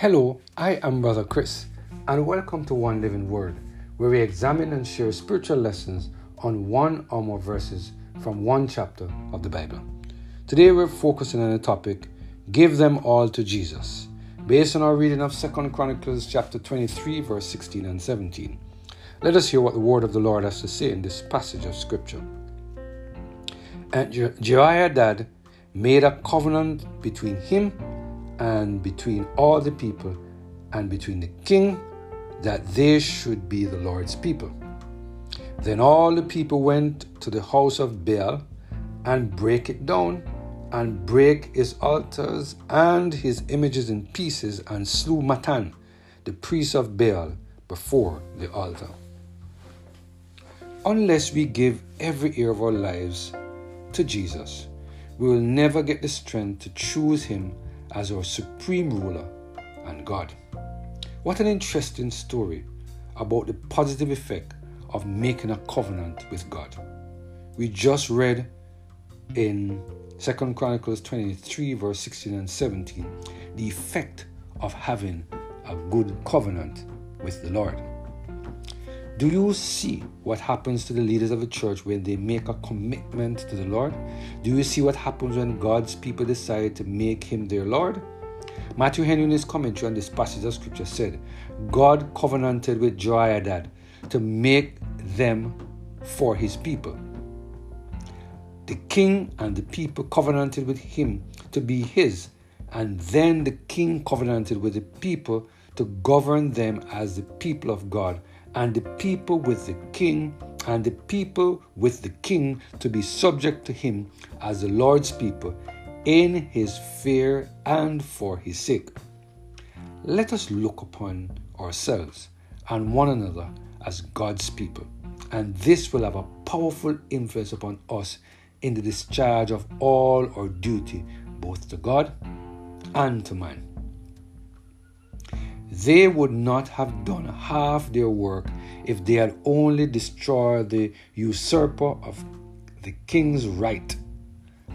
Hello, I am Brother Chris, and welcome to One Living Word, where we examine and share spiritual lessons on one or more verses from one chapter of the Bible. Today we're focusing on the topic Give Them All to Jesus, based on our reading of 2 Chronicles chapter 23, verse 16 and 17. Let us hear what the word of the Lord has to say in this passage of scripture. And Je- Jehoiada made a covenant between him and between all the people and between the king that they should be the Lord's people. Then all the people went to the house of Baal and break it down and break his altars and his images in pieces and slew Mattan, the priest of Baal, before the altar. Unless we give every year of our lives to Jesus, we will never get the strength to choose him as our supreme ruler and God. What an interesting story about the positive effect of making a covenant with God. We just read in 2 Chronicles 23, verse 16 and 17, the effect of having a good covenant with the Lord. Do you see what happens to the leaders of the church when they make a commitment to the Lord? Do you see what happens when God's people decide to make him their Lord? Matthew Henry, in his commentary on this passage of scripture, said, God covenanted with Jehoiada to make them for his people. The king and the people covenanted with him to be his, and then the king covenanted with the people to govern them as the people of God and the people with the king, and the people with the king to be subject to him as the Lord's people, in his fear and for his sake. Let us look upon ourselves and one another as God's people, and this will have a powerful influence upon us in the discharge of all our duty, both to God and to man they would not have done half their work if they had only destroyed the usurper of the king's right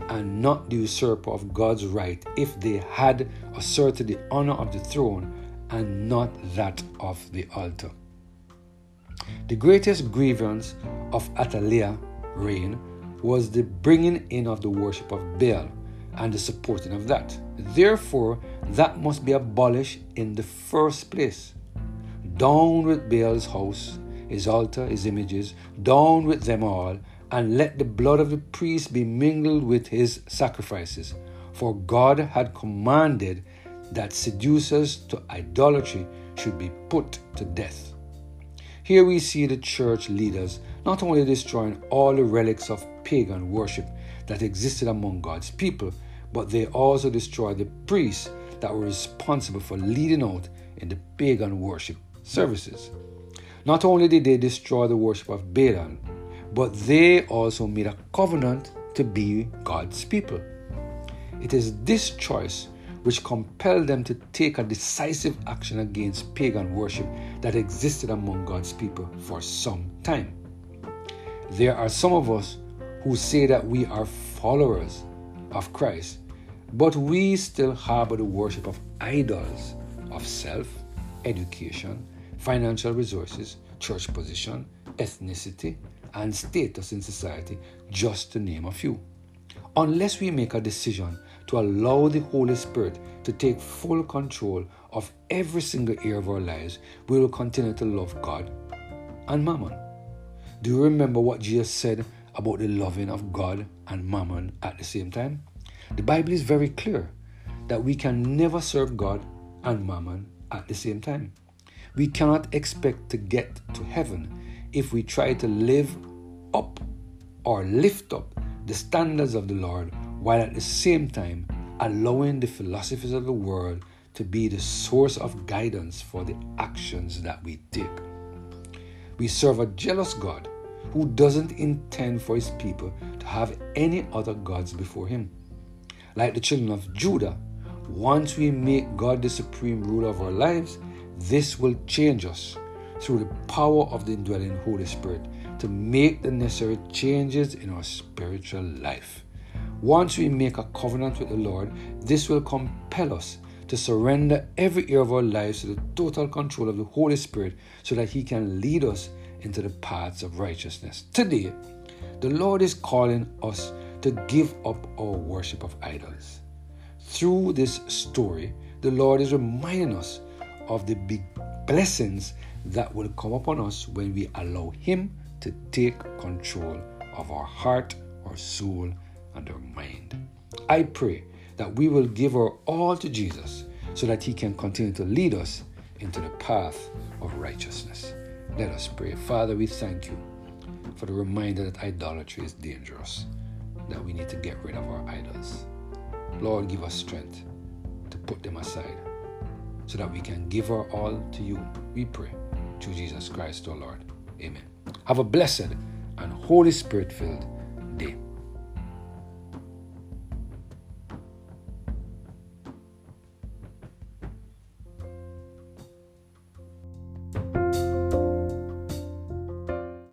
and not the usurper of God's right if they had asserted the honor of the throne and not that of the altar. The greatest grievance of Athaliah's reign was the bringing in of the worship of Baal and the supporting of that. Therefore, that must be abolished in the first place. Down with Baal's house, his altar, his images, down with them all, and let the blood of the priest be mingled with his sacrifices. For God had commanded that seducers to idolatry should be put to death. Here we see the church leaders not only destroying all the relics of pagan worship that existed among God's people, but they also destroyed the priests that were responsible for leading out in the pagan worship services. Not only did they destroy the worship of Baal, but they also made a covenant to be God's people. It is this choice which compelled them to take a decisive action against pagan worship that existed among God's people for some time. There are some of us who say that we are followers of Christ, but we still harbor the worship of idols of self, education, financial resources, church position, ethnicity, and status in society, just to name a few. Unless we make a decision to allow the Holy Spirit to take full control of every single area of our lives, we will continue to love God and mammon. Do you remember what Jesus said about the loving of God and mammon at the same time? The Bible is very clear that we can never serve God and mammon at the same time. We cannot expect to get to heaven if we try to live up or lift up the standards of the Lord while at the same time allowing the philosophies of the world to be the source of guidance for the actions that we take. We serve a jealous God who doesn't intend for his people to have any other gods before him. Like the children of Judah, once we make God the supreme ruler of our lives, this will change us through the power of the indwelling Holy Spirit to make the necessary changes in our spiritual life. Once we make a covenant with the Lord, this will compel us to surrender every area of our lives to the total control of the Holy Spirit so that He can lead us into the paths of righteousness. Today, the Lord is calling us to give up our worship of idols. Through this story, the Lord is reminding us of the big blessings that will come upon us when we allow Him to take control of our heart, our soul, and our mind. I pray that we will give our all to Jesus so that He can continue to lead us into the path of righteousness. Let us pray. Father, we thank you for the reminder that idolatry is dangerous, that we need to get rid of our idols. Lord, give us strength to put them aside so that we can give our all to you. We pray through Jesus Christ, our Lord. Amen. Have a blessed and Holy Spirit filled